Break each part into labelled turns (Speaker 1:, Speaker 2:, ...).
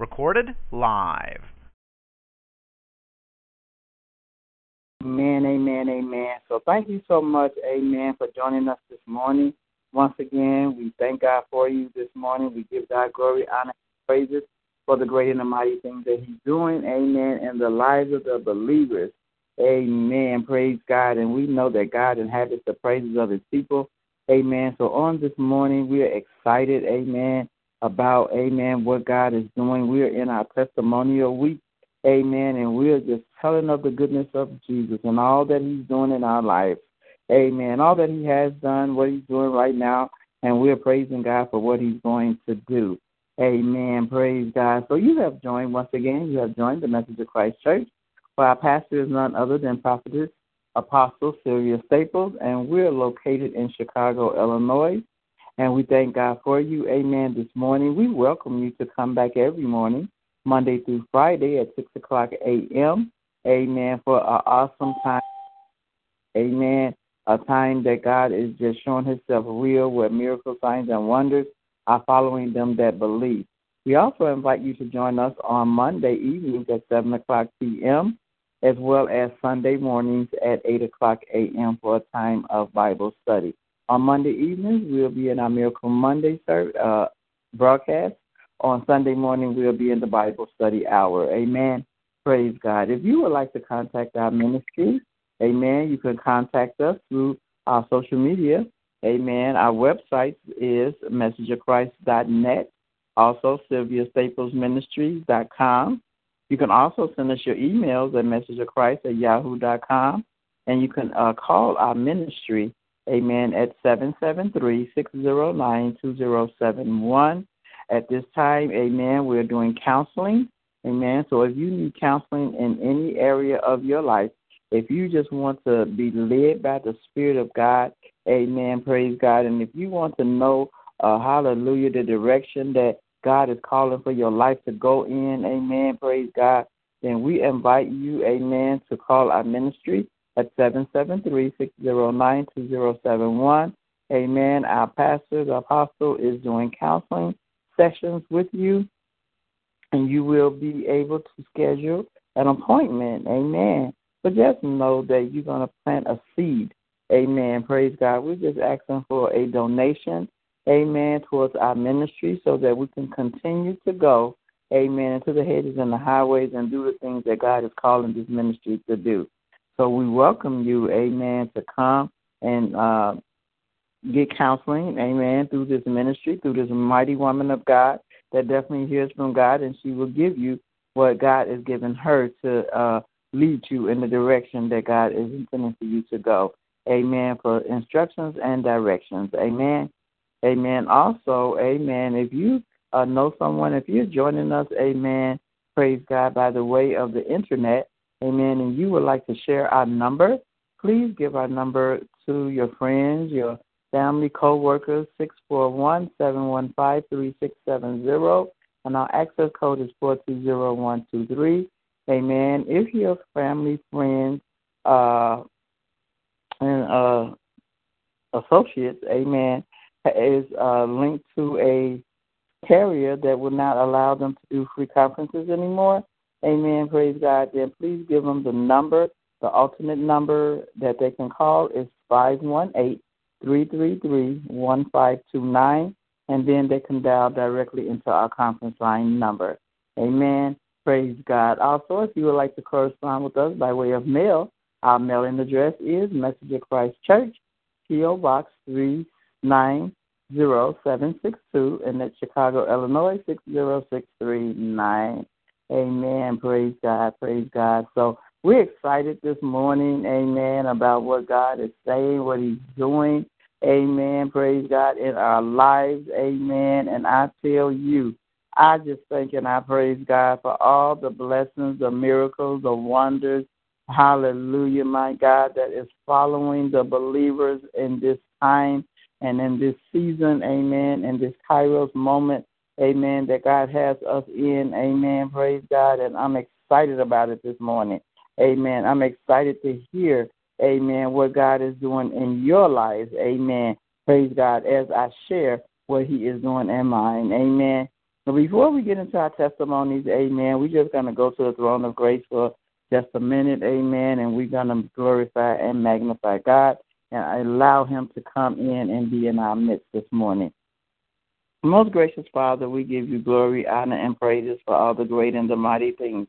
Speaker 1: Recorded live.
Speaker 2: Amen, amen, amen. So thank you so much, amen, for joining us this morning. Once again, we thank God for you this morning. We give God glory, honor, and praises for the great and the mighty things that He's doing, amen, in the lives of the believers. Amen. Praise God. And we know that God inhabits the praises of His people. Amen. So on this morning, we are excited, amen, about, amen, what God is doing. We are in our testimonial week. Amen. And we're just telling of the goodness of Jesus and all that He's doing in our lives. Amen. All that He has done, what He's doing right now, and we're praising God for what He's going to do. Amen. Praise God. So you have joined once again. You have joined the Message of Christ Church. Where our pastor is none other than Prophetess Apostle Sylvia Staples, and we're located in Chicago, Illinois. And we thank God for you. Amen. This morning, we welcome you to come back every morning Monday through Friday at 6 o'clock a.m. Amen. For an awesome time. Amen. A time that God is just showing Himself real, where miracle signs and wonders are following them that believe. We also invite you to join us on Monday evenings at 7 o'clock p.m., as well as Sunday mornings at 8 o'clock a.m. for a time of Bible study. On Monday evenings, we'll be in our Miracle Monday uh, broadcast on Sunday morning, we'll be in the Bible study hour. Amen. Praise God. If you would like to contact our ministry, amen, you can contact us through our social media. Amen. Our website is messageofchrist.net, also sylviastaplesministries.com. You can also send us your emails at messageofchrist at yahoo.com. And you can uh, call our ministry, amen, at 773 609 2071. At this time, amen, we're doing counseling. Amen. So if you need counseling in any area of your life, if you just want to be led by the Spirit of God, amen, praise God. And if you want to know, uh, hallelujah, the direction that God is calling for your life to go in, amen, praise God, then we invite you, amen, to call our ministry at 773 609 2071. Amen. Our pastor, the apostle, is doing counseling sessions with you, and you will be able to schedule an appointment. Amen. But just know that you're going to plant a seed. Amen. Praise God. We're just asking for a donation. Amen. Towards our ministry so that we can continue to go. Amen. Into the hedges and the highways and do the things that God is calling this ministry to do. So we welcome you, amen, to come and uh, get counseling, amen, through this ministry, through this mighty woman of God that definitely hears from God, and she will give you what God has given her to uh, lead you in the direction that God is intending for you to go. Amen. For instructions and directions. Amen. Amen. Also, amen. If you uh, know someone, if you're joining us, amen, praise God, by the way of the internet, amen, and you would like to share our number, please give our number to your friends, your family co-workers, 641-715-3670, and our access code is 420123. Amen. If your family, friends, uh, and uh, associates, amen, is uh, linked to a carrier that will not allow them to do free conferences anymore, amen, praise God, then please give them the number. The alternate number that they can call is 518 333 1529, and then they can dial directly into our conference line number. Amen. Praise God. Also, if you would like to correspond with us by way of mail, our mailing address is Message of Christ Church, P.O. Box 390-762, and that's Chicago, Illinois 60639. Amen. Praise God. Praise God. So we're excited this morning, amen, about what God is saying, what He's doing. Amen. Praise God in our lives. Amen. And I tell you, I just thank and I praise God for all the blessings, the miracles, the wonders. Hallelujah, my God, that is following the believers in this time and in this season. Amen. In this Kairos moment. Amen. That God has us in. Amen. Praise God. And I'm excited about it this morning. Amen. I'm excited to hear amen, what God is doing in your lives, amen. Praise God, as I share what He is doing in mine, amen. But before we get into our testimonies, amen, we're just going to go to the throne of grace for just a minute, amen, and we're going to glorify and magnify God and allow Him to come in and be in our midst this morning. Most gracious Father, we give you glory, honor, and praises for all the great and the mighty things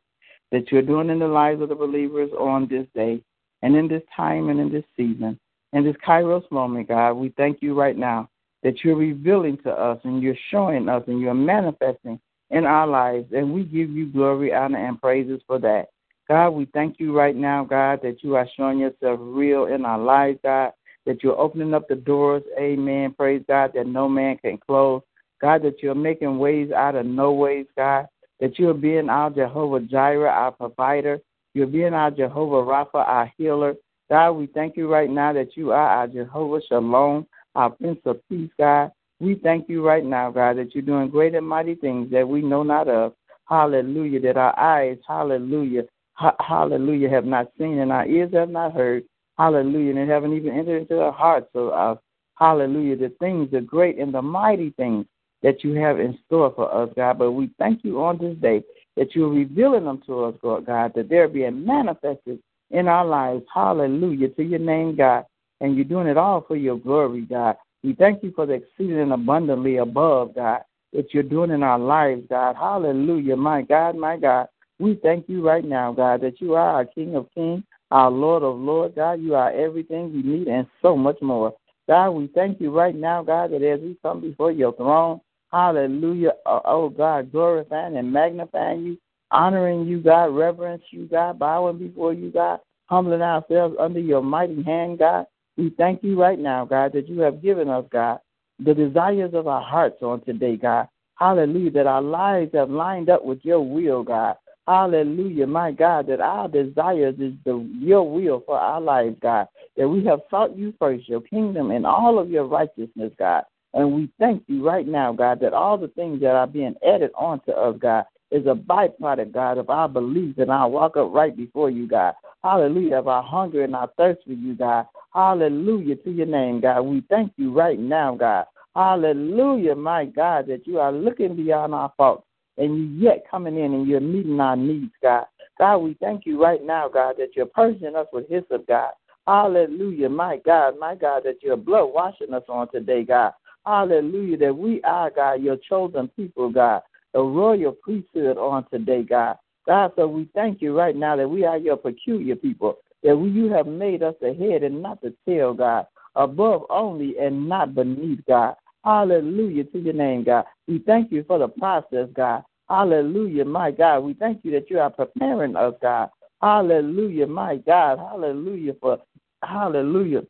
Speaker 2: that you're doing in the lives of the believers on this day. And in this time and in this season, in this Kairos moment, God, we thank you right now that you're revealing to us and you're showing us and you're manifesting in our lives. And we give you glory, honor, and praises for that. God, we thank you right now, God, that you are showing yourself real in our lives, God, that you're opening up the doors, amen, praise God, that no man can close. God, that you're making ways out of no ways, God, that you're being our Jehovah Jireh, our provider, you're being our Jehovah Rapha, our healer. God, we thank you right now that you are our Jehovah Shalom, our Prince of Peace, God. We thank you right now, God, that you're doing great and mighty things that we know not of. Hallelujah. That our eyes, hallelujah, ha- hallelujah, have not seen and our ears have not heard. Hallelujah. And haven't even entered into the hearts of. Hallelujah. The things, the great and the mighty things that you have in store for us, God. But we thank you on this day that you're revealing them to us, God, that they're being manifested in our lives. Hallelujah to your name, God. And you're doing it all for your glory, God. We thank you for the exceeding and abundantly above, God, that you're doing in our lives, God. Hallelujah, my God, my God. We thank you right now, God, that you are our King of Kings, our Lord of Lords, God. You are everything we need and so much more. God, we thank you right now, God, that as we come before your throne, Hallelujah. Oh, oh, God, glorifying and magnifying you, honoring you, God, reverence you, God, bowing before you, God, humbling ourselves under your mighty hand, God. We thank you right now, God, that you have given us, God, the desires of our hearts on today, God. Hallelujah, that our lives have lined up with your will, God. Hallelujah, my God, that our desires is the your will for our lives, God. That we have sought you first, your kingdom and all of your righteousness, God. And we thank you right now, God, that all the things that are being added onto us, God, is a byproduct, God, of our belief and our walk up right before you, God. Hallelujah, of our hunger and our thirst for you, God. Hallelujah to your name, God. We thank you right now, God. Hallelujah, my God, that you are looking beyond our faults and you yet coming in and you're meeting our needs, God. God, we thank you right now, God, that you're purging us with hyssop, God. Hallelujah, my God, my God, that your blood washing us on today, God. Hallelujah. That we are, God, your chosen people, God, a royal priesthood on today, God. God, so we thank you right now that we are your peculiar people, that we, you have made us the head and not the tail, God, above only and not beneath, God. Hallelujah to your name, God. We thank you for the process, God. Hallelujah, my God. We thank you that you are preparing us, God. Hallelujah, my God. Hallelujah for hallelujah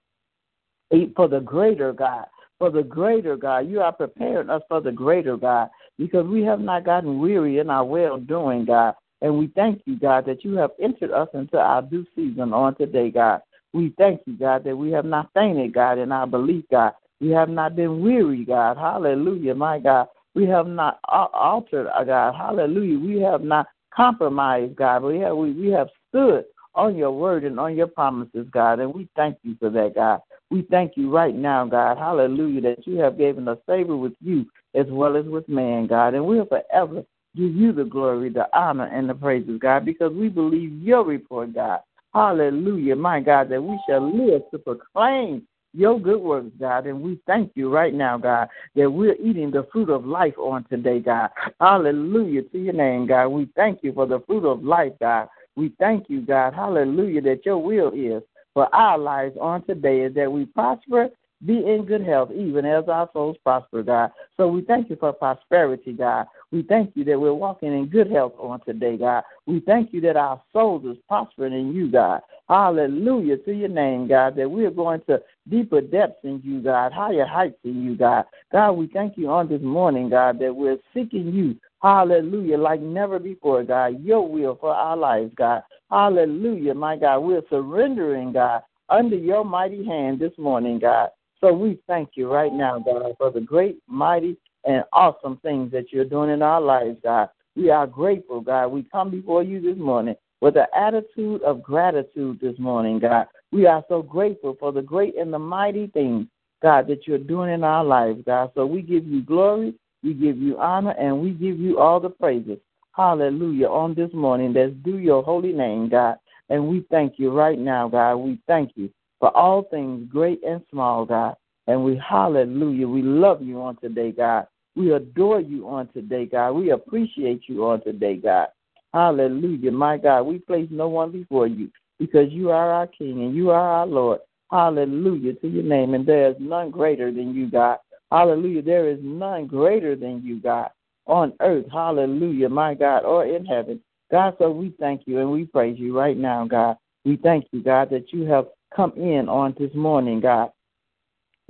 Speaker 2: for the greater God for the greater God. You are preparing us for the greater God because we have not gotten weary in our well doing, God. And we thank you, God, that you have entered us into our due season on today, God. We thank you, God, that we have not fainted, God, in our belief, God. We have not been weary, God. Hallelujah, my God. We have not altered, uh, God. Hallelujah. We have not compromised, God. We have we, we have stood on your word and on your promises, God. And we thank you for that, God. We thank you right now, God. Hallelujah, that you have given us favor with you as well as with man, God. And we'll forever give you the glory, the honor, and the praises, God, because we believe your report, God. Hallelujah, my God, that we shall live to proclaim your good works, God. And we thank you right now, God, that we're eating the fruit of life on today, God. Hallelujah to your name, God. We thank you for the fruit of life, God. We thank you, God. Hallelujah, that your will is for our lives on today is that we prosper, be in good health, even as our souls prosper, God. So we thank you for prosperity, God. We thank you that we're walking in good health on today, God. We thank you that our souls is prospering in you, God. Hallelujah to your name, God, that we're going to deeper depths in you, God, higher heights in you, God. God, we thank you on this morning, God, that we're seeking you. Hallelujah, like never before, God. Your will for our lives, God. Hallelujah, my God. We're surrendering, God, under your mighty hand this morning, God. So we thank you right now, God, for the great, mighty, and awesome things that you're doing in our lives, God. We are grateful, God. We come before you this morning with an attitude of gratitude this morning, God. We are so grateful for the great and the mighty things, God, that you're doing in our lives, God. So we give you glory, we give you honor, and we give you all the praises. Hallelujah. On this morning, let's do your holy name, God. And we thank you right now, God. We thank you for all things great and small, God. And we, hallelujah, we love you on today, God. We adore you on today, God. We appreciate you on today, God. Hallelujah, my God. We place no one before you because you are our King and you are our Lord. Hallelujah to your name. And there is none greater than you, God. Hallelujah. There is none greater than you, God, on earth. Hallelujah, my God, or in heaven. God, so we thank you and we praise you right now, God. We thank you, God, that you have come in on this morning, God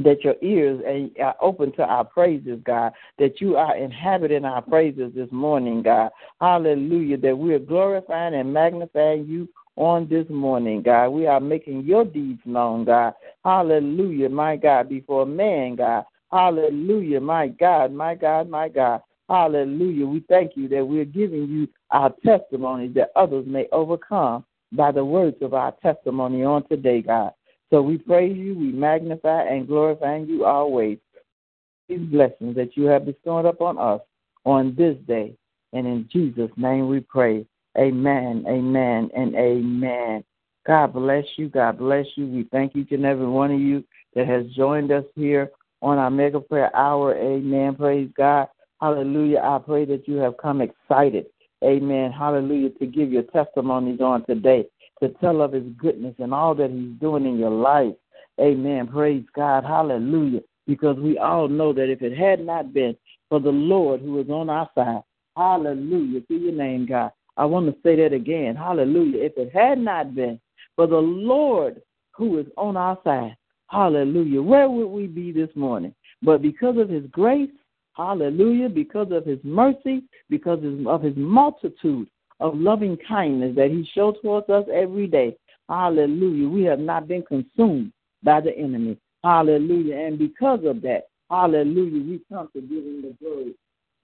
Speaker 2: that your ears are open to our praises, God, that you are inhabiting our praises this morning, God. Hallelujah, that we are glorifying and magnifying you on this morning, God. We are making your deeds known, God. Hallelujah, my God, before man, God. Hallelujah, my God, my God, my God. Hallelujah. We thank you that we're giving you our testimony that others may overcome by the words of our testimony on today, God. So we praise you, we magnify and glorify you always. These blessings that you have bestowed upon us on this day. And in Jesus' name we pray. Amen, amen, and amen. God bless you. God bless you. We thank each and every one of you that has joined us here on our mega prayer hour. Amen. Praise God. Hallelujah. I pray that you have come excited. Amen. Hallelujah. To give your testimonies on today to tell of his goodness and all that he's doing in your life. Amen. Praise God. Hallelujah. Because we all know that if it had not been for the Lord who is on our side, hallelujah to your name, God. I want to say that again. Hallelujah. If it had not been for the Lord who is on our side, hallelujah, where would we be this morning? But because of his grace, hallelujah, because of his mercy, because of his multitude of loving kindness that He shows towards us every day. Hallelujah. We have not been consumed by the enemy. Hallelujah. And because of that, hallelujah, we come to give Him the glory,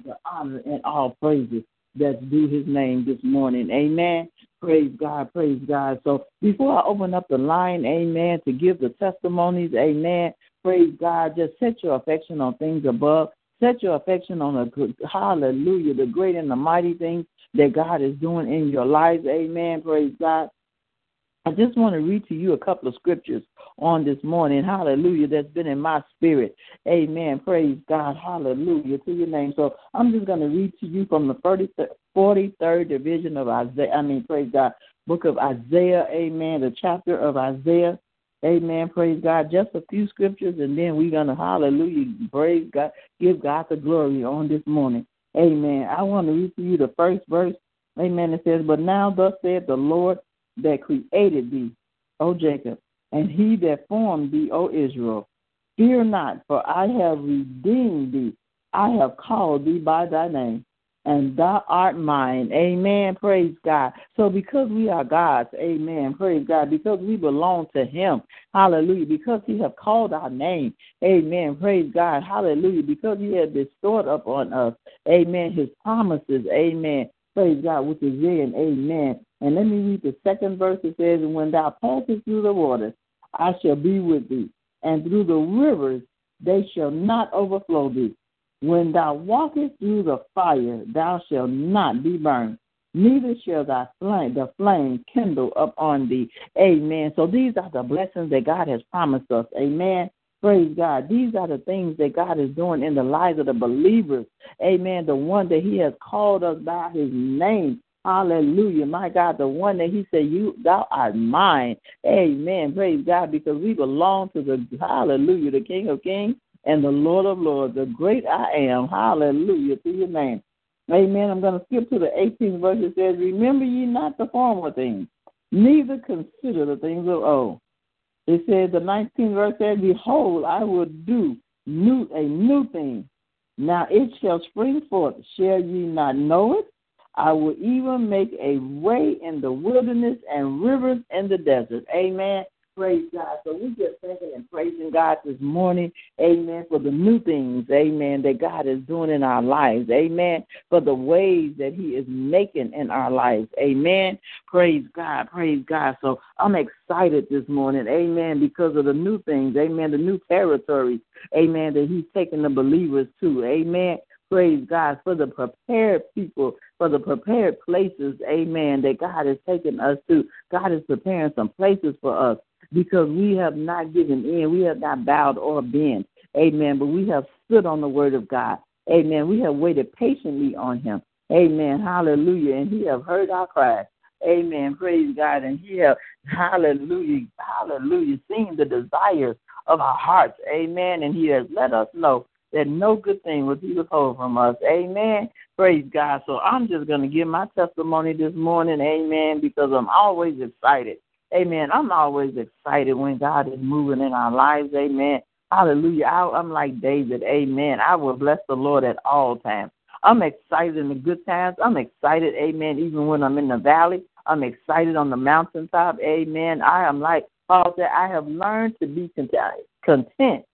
Speaker 2: the honor, and all praises that's due His name this morning. Amen. Praise God, praise God. So before I open up the line, amen, to give the testimonies, amen, praise God, just set your affection on things above. Set your affection on the hallelujah, the great and the mighty things that God is doing in your lives. Amen. Praise God. I just want to read to you a couple of scriptures on this morning. Hallelujah. That's been in my spirit. Amen. Praise God. Hallelujah to your name. So I'm just going to read to you from the 43rd division of Isaiah. I mean, praise God. Book of Isaiah. Amen. The chapter of Isaiah. Amen. Praise God. Just a few scriptures, and then we're going to, hallelujah, praise God, give God the glory on this morning. Amen. I want to read to you the first verse. Amen. It says, But now thus saith the Lord that created thee, O Jacob, and he that formed thee, O Israel. Fear not, for I have redeemed thee. I have called thee by thy name and thou art mine. Amen. Praise God. So because we are God's, amen. Praise God. Because we belong to him. Hallelujah. Because he has called our name. Amen. Praise God. Hallelujah. Because he has bestowed upon us. Amen. His promises. Amen. Praise God, which is in amen. And let me read the second verse. It says, And when thou passest through the waters, I shall be with thee. And through the rivers, they shall not overflow thee. When thou walkest through the fire, thou shalt not be burned, neither shall thy flame, the flame kindle upon thee. Amen. So these are the blessings that God has promised us. Amen. Praise God. These are the things that God is doing in the lives of the believers. Amen. The one that He has called us by His name. Hallelujah. My God, the one that He said, You thou art mine. Amen. Praise God, because we belong to the hallelujah, the King of Kings and the Lord of Lords, the great I am. Hallelujah to your name. Amen. I'm going to skip to the 18th verse. It says, Remember ye not the former things, neither consider the things of old. It says, the 19th verse says, Behold, I will do new a new thing. Now it shall spring forth. Shall ye not know it? I will even make a way in the wilderness and rivers in the desert. Amen. Praise God. So we just thanking and praising God this morning. Amen. For the new things, amen, that God is doing in our lives. Amen. For the ways that He is making in our lives. Amen. Praise God. Praise God. So I'm excited this morning. Amen. Because of the new things. Amen. The new territories. Amen. That He's taking the believers to. Amen. Praise God for the prepared people, for the prepared places, amen, that God has taken us to. God is preparing some places for us because we have not given in. We have not bowed or bent. Amen. But we have stood on the word of God. Amen. We have waited patiently on him. Amen. Hallelujah. And he have heard our cries. Amen. Praise God. And he have, hallelujah, hallelujah, seen the desires of our hearts. Amen. And he has let us know that no good thing will he withhold from us. Amen. Praise God. So I'm just going to give my testimony this morning. Amen. Because I'm always excited Amen. I'm always excited when God is moving in our lives. Amen. Hallelujah. I, am like David. Amen. I will bless the Lord at all times. I'm excited in the good times. I'm excited. Amen. Even when I'm in the valley, I'm excited on the mountaintop. Amen. I am like Paul said, I have learned to be content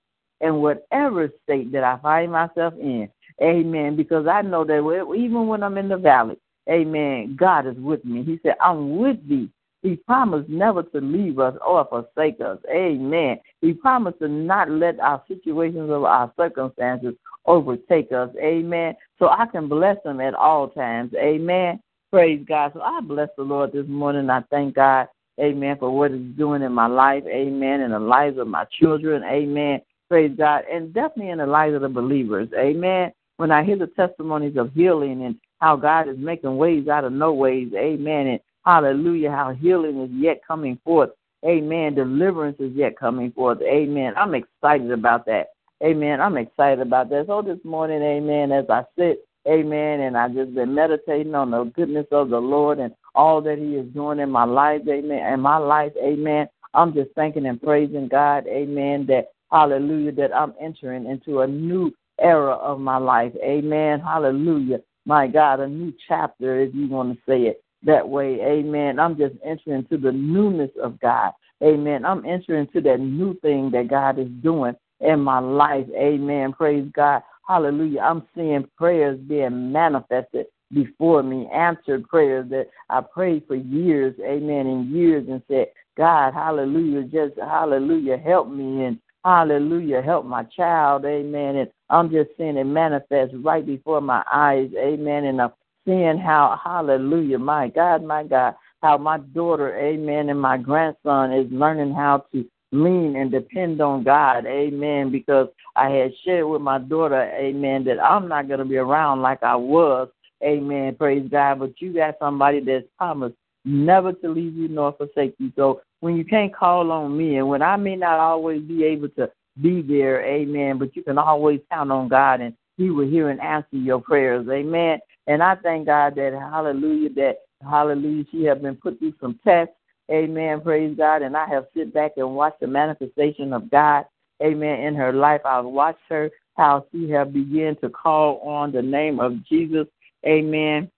Speaker 2: in whatever state that I find myself in. Amen. Because I know that even when I'm in the valley, Amen, God is with me. He said, I'm with thee he promised never to leave us or forsake us. Amen. He promised to not let our situations or our circumstances overtake us. Amen. So I can bless him at all times. Amen. Praise God. So I bless the Lord this morning. I thank God. Amen. For what He's doing in my life. Amen. In the lives of my children. Amen. Praise God. And definitely in the lives of the believers. Amen. When I hear the testimonies of healing and how God is making ways out of no ways. Amen. And Hallelujah. How healing is yet coming forth. Amen. Deliverance is yet coming forth. Amen. I'm excited about that. Amen. I'm excited about that. So this morning, amen, as I sit, amen, and I've just been meditating on the goodness of the Lord and all that He is doing in my life, amen, in my life, amen. I'm just thanking and praising God, amen, that hallelujah, that I'm entering into a new era of my life. Amen. Hallelujah. My God, a new chapter, if you want to say it that way. Amen. I'm just entering into the newness of God. Amen. I'm entering into that new thing that God is doing in my life. Amen. Praise God. Hallelujah. I'm seeing prayers being manifested before me, answered prayers that I prayed for years, amen, and years and said, God, hallelujah, just hallelujah, help me and hallelujah, help my child, amen. And I'm just seeing it manifest right before my eyes, amen. And I'm seeing how, hallelujah, my God, my God, how my daughter, amen, and my grandson is learning how to lean and depend on God, amen, because I had shared with my daughter, amen, that I'm not going to be around like I was, amen, praise God, but you got somebody that's promised never to leave you nor forsake you. So when you can't call on me, and when I may not always be able to be there, amen, but you can always count on God and He will hear and answer your prayers, amen. And I thank God that hallelujah, that hallelujah, she have been put through some tests. Amen. Praise God. And I have sit back and watched the manifestation of God. Amen. In her life. I've watched her how she have begun to call on the name of Jesus. Amen.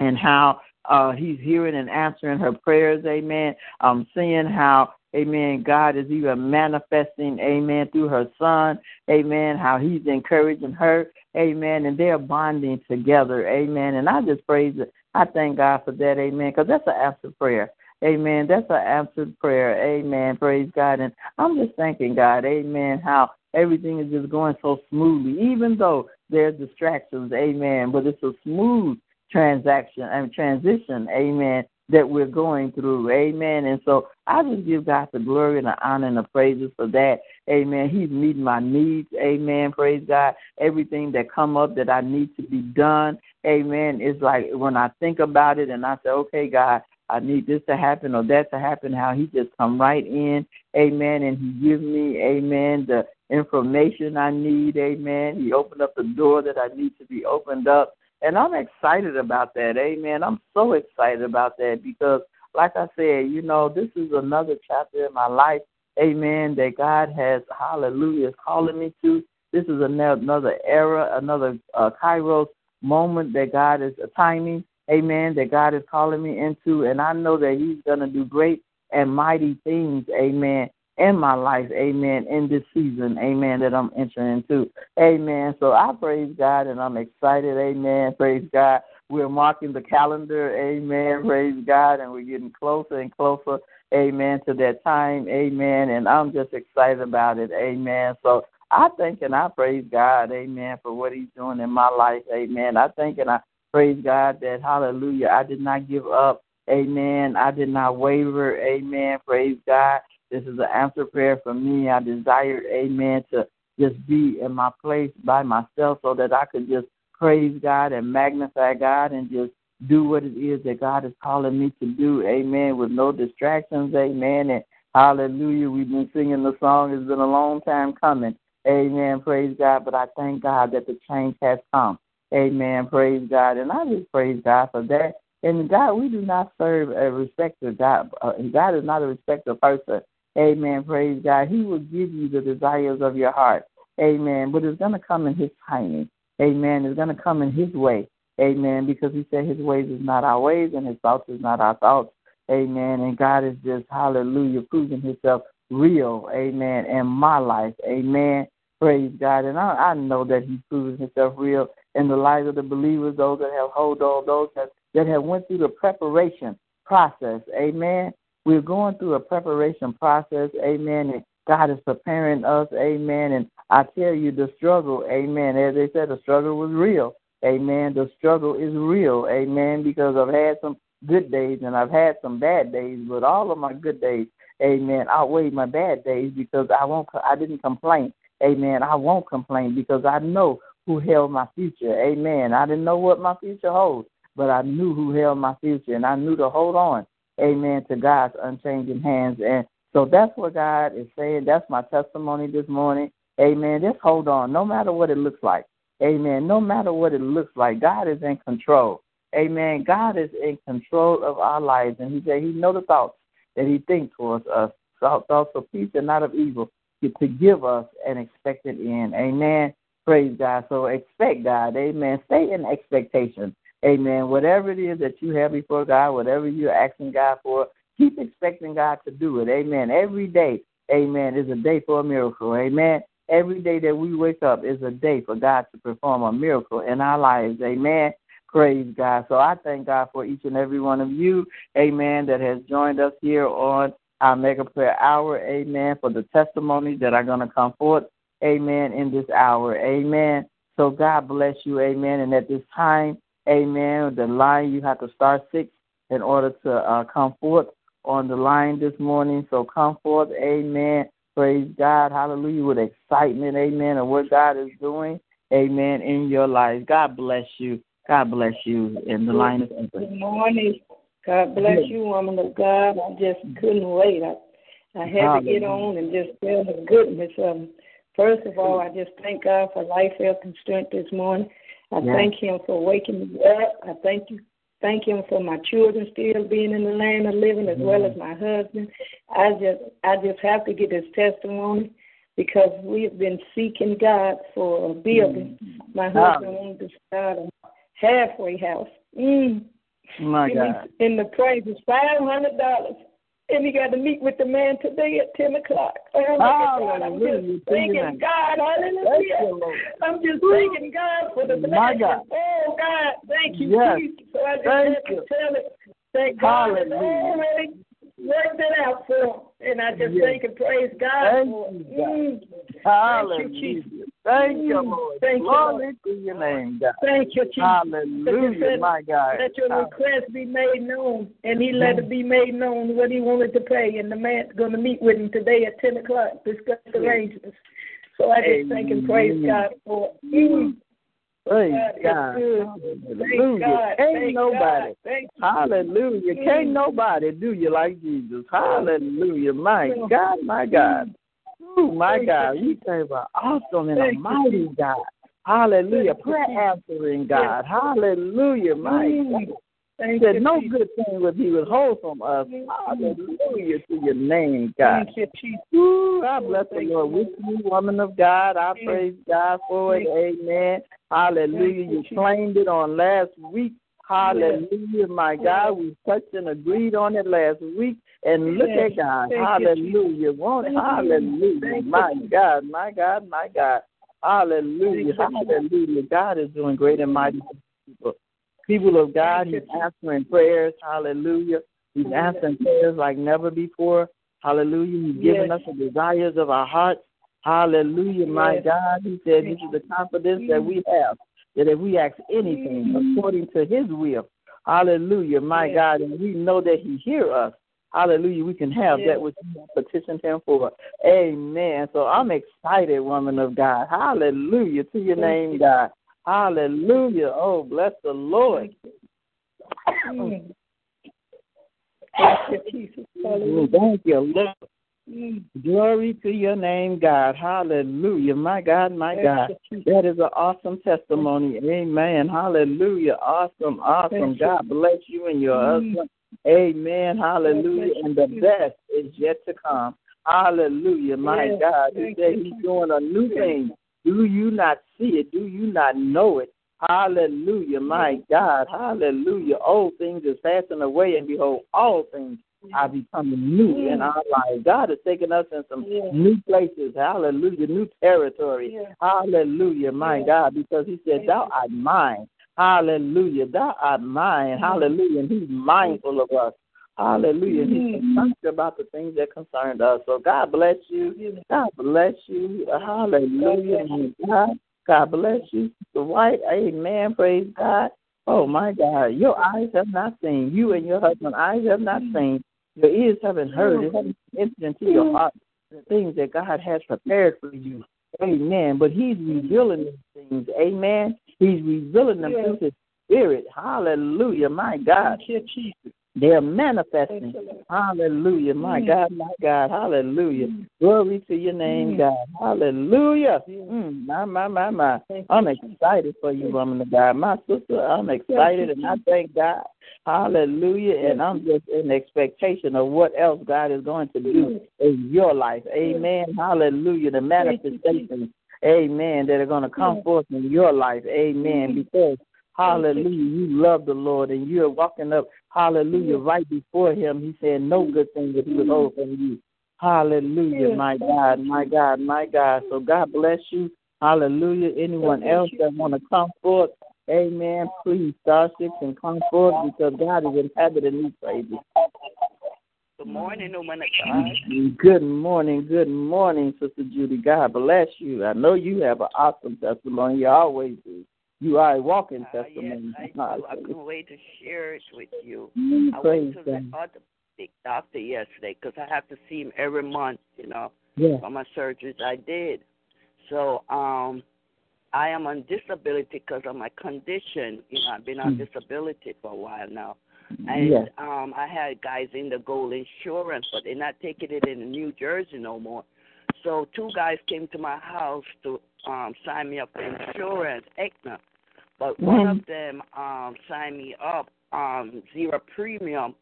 Speaker 2: And how uh, he's hearing and answering her prayers. Amen. I'm seeing how Amen. God is even manifesting, amen, through her son. Amen. How he's encouraging her. Amen. And they're bonding together. Amen. And I just praise it. I thank God for that. Amen. Because that's an answered prayer. Amen. That's an answered prayer. Amen. Praise God. And I'm just thanking God. Amen. How everything is just going so smoothly, even though there's distractions. Amen. But it's a smooth transaction and transition. Amen that we're going through. Amen. And so I just give God the glory and the honor and the praises for that. Amen. He's meeting my needs. Amen. Praise God. Everything that come up that I need to be done. Amen. It's like when I think about it and I say, okay, God, I need this to happen or that to happen, how he just come right in. Amen. And he gives me, amen, the information I need. Amen. He opened up the door that I need to be opened up. And I'm excited about that. Amen. I'm so excited about that because, like I said, you know, this is another chapter in my life. Amen. That God has, hallelujah, is calling me to. This is another era, another uh, Kairos moment that God is timing. Amen. That God is calling me into. And I know that He's going to do great and mighty things. Amen in my life, amen, in this season, amen, that I'm entering into. Amen. So I praise God and I'm excited, amen. Praise God. We're marking the calendar, amen. Praise God. And we're getting closer and closer, amen, to that time, amen. And I'm just excited about it, amen. So I thank and I praise God, amen, for what He's doing in my life, amen. I thank and I praise God that, hallelujah, I did not give up, amen. I did not waver, amen. Praise God. This is an answer prayer for me. I desired, amen, to just be in my place by myself so that I could just praise God and magnify God and just do what it is that God is calling me to do. Amen. With no distractions. Amen. And hallelujah. We've been singing the song. It's been a long time coming. Amen. Praise God. But I thank God that the change has come. Amen. Praise God. And I just praise God for that. And God, we do not serve a respecter. God, uh, God is not a respecter person. Amen. Praise God. He will give you the desires of your heart. Amen. But it's going to come in His timing. Amen. It's going to come in His way. Amen. Because He said His ways is not our ways and His thoughts is not our thoughts. Amen. And God is just, hallelujah, proving Himself real. Amen. In my life. Amen. Praise God. And I, I know that He's proving Himself real in the lives of the believers, those that have hold on, those that, that have went through the preparation process. Amen. We're going through a preparation process, amen, and God is preparing us, amen. And I tell you, the struggle, amen, as they said, the struggle was real, amen. The struggle is real, amen, because I've had some good days and I've had some bad days, but all of my good days, amen, outweigh my bad days because I won't, I didn't complain, amen. I won't complain because I know who held my future, amen. I didn't know what my future holds, but I knew who held my future, and I knew to hold on amen, to God's unchanging hands. And so that's what God is saying. That's my testimony this morning. Amen. Just hold on, no matter what it looks like. Amen. No matter what it looks like, God is in control. Amen. God is in control of our lives. And He said He knows the thoughts that He thinks towards us. Thoughts of peace and not of evil to give us an expected end. Amen. Praise God. So expect God. Amen. Stay in expectation. Amen. Whatever it is that you have before God, whatever you're asking God for, keep expecting God to do it. Amen. Every day, amen, is a day for a miracle. Amen. Every day that we wake up is a day for God to perform a miracle in our lives. Amen. Praise God. So I thank God for each and every one of you, amen, that has joined us here on our Mega Prayer Hour. Amen. For the testimonies that are going to come forth. Amen. In this hour. Amen. So God bless you. Amen. And at this time, Amen. The line, you have to start six in order to uh, come forth on the line this morning. So come forth. Amen. Praise God. Hallelujah. With excitement. Amen. Of what God is doing. Amen. In your life. God bless you. God bless you. And the line is open.
Speaker 3: Good morning. God bless you, woman of God. I just couldn't wait. I, I had Hallelujah. to get on and just tell the goodness Um. First of all, I just thank God for life, health, and strength this morning. I yes. thank him for waking me up. I thank you thank him for my children still being in the land of living as well as my husband. I just I just have to get his testimony because we've been seeking God for a building. Mm-hmm. My husband wanted to start a halfway house. Mm.
Speaker 2: My God.
Speaker 3: In the price is five hundred dollars and he got to meet with the man today at 10 o'clock. Oh, God. I'm just thanking God. Hallelujah. I'm just thanking God for the blessing. Oh, God. Thank you, yes. Jesus. So I just thank have to tell it. Thank God has already worked it out for him. And I just yes. thank and praise God
Speaker 2: thank
Speaker 3: for
Speaker 2: it. Mm. Thank you, Jesus. Thank you, mm. Lord. Thank Glory you, Lord. to your name, God.
Speaker 3: Thank you, Jesus.
Speaker 2: Hallelujah,
Speaker 3: said,
Speaker 2: my God.
Speaker 3: Let your request be made known. And he let it be made known what he wanted to pay. And the man's going to meet with him today at 10 o'clock, discuss arrangements. So I just thank and praise God for it.
Speaker 2: Praise God. Hallelujah. Can't nobody. Hallelujah. Can't nobody do you like Jesus. Hallelujah. My God, my God. Oh, my God. You serve an awesome and a mighty God. Hallelujah. Prayer answering God. Hallelujah. My God. Thank said, no good thing would be withhold from us. Hallelujah to your name, God. Ooh, I bless the Lord with you, woman of God. I praise God for it. Amen. Hallelujah. You claimed it on last week. Hallelujah, my God. We touched and agreed on it last week. And look at God. Hallelujah. Hallelujah. My God, my God, my God. Hallelujah. Hallelujah. God is doing great and mighty people. People of God, He's answering prayers. Hallelujah. He's answering prayers like never before. Hallelujah. He's given us the desires of our hearts. Hallelujah, my God. He said this is the confidence that we have that if we ask anything according to His will, Hallelujah, my God, and we know that He hears us. Hallelujah, we can have that which we petitioned Him for. Amen. So I'm excited, woman of God. Hallelujah to your name, God. Hallelujah. Oh, bless the Lord. Mm. Thank you, Lord. Mm. Glory to your name, God. Hallelujah. My God, my God. That is an awesome testimony. Amen. Hallelujah. Awesome, awesome. God bless you and your mm. husband. Amen. Hallelujah. And the best is yet to come. Hallelujah. My God. He said he's doing a new thing. Do you not see it? Do you not know it? Hallelujah, my God. Hallelujah. Old things is passing away, and behold, all things are becoming new in our lives. God is taking us in some new places. Hallelujah. New territory. Hallelujah, my God, because He said, Thou art mine. Hallelujah. Thou art mine. Hallelujah. And He's mindful of us. Hallelujah. He's concerned about the things that concerned us. So God bless you. God bless you. Hallelujah. God, God bless you. The white, amen. Praise God. Oh my God. Your eyes have not seen. You and your husband eyes have not mm-hmm. seen. Your ears haven't heard. It hasn't entered into your heart the things that God has prepared for you. Amen. But He's revealing these things. Amen. He's revealing them through His Spirit. Hallelujah. My God. They're manifesting. Hallelujah. My mm. God, my God. Hallelujah. Mm. Glory to your name, mm. God. Hallelujah. Mm. My, my, my, my. I'm excited for you, woman of God. My sister, I'm excited and I thank God. Hallelujah. And I'm just in expectation of what else God is going to do in your life. Amen. Hallelujah. The manifestations, amen, that are going to come forth in your life. Amen. Because Hallelujah. You love the Lord and you're walking up, hallelujah, right before him. He said, No good thing that he withhold from you. Hallelujah, my God, my God, my God. So God bless you. Hallelujah. Anyone else that want to come forth, amen, please, star six and come forth because God is inhabiting these praises.
Speaker 4: Good morning, woman of
Speaker 2: Good morning, good morning, Sister Judy. God bless you. I know you have an awesome testimony. You always do. You are a walking uh, testimony.
Speaker 4: Yes, I. I couldn't wait to share it with you. Mm, I went to the orthopedic doctor yesterday because I have to see him every month, you know,
Speaker 2: yeah.
Speaker 4: for my surgeries I did. So um, I am on disability because of my condition. You know, I've been on mm. disability for a while now. And
Speaker 2: yeah.
Speaker 4: um, I had guys in the gold insurance, but they're not taking it in New Jersey no more. So two guys came to my house to um, sign me up for insurance, Aetna. But mm-hmm. one of them um, signed me up um, zero premium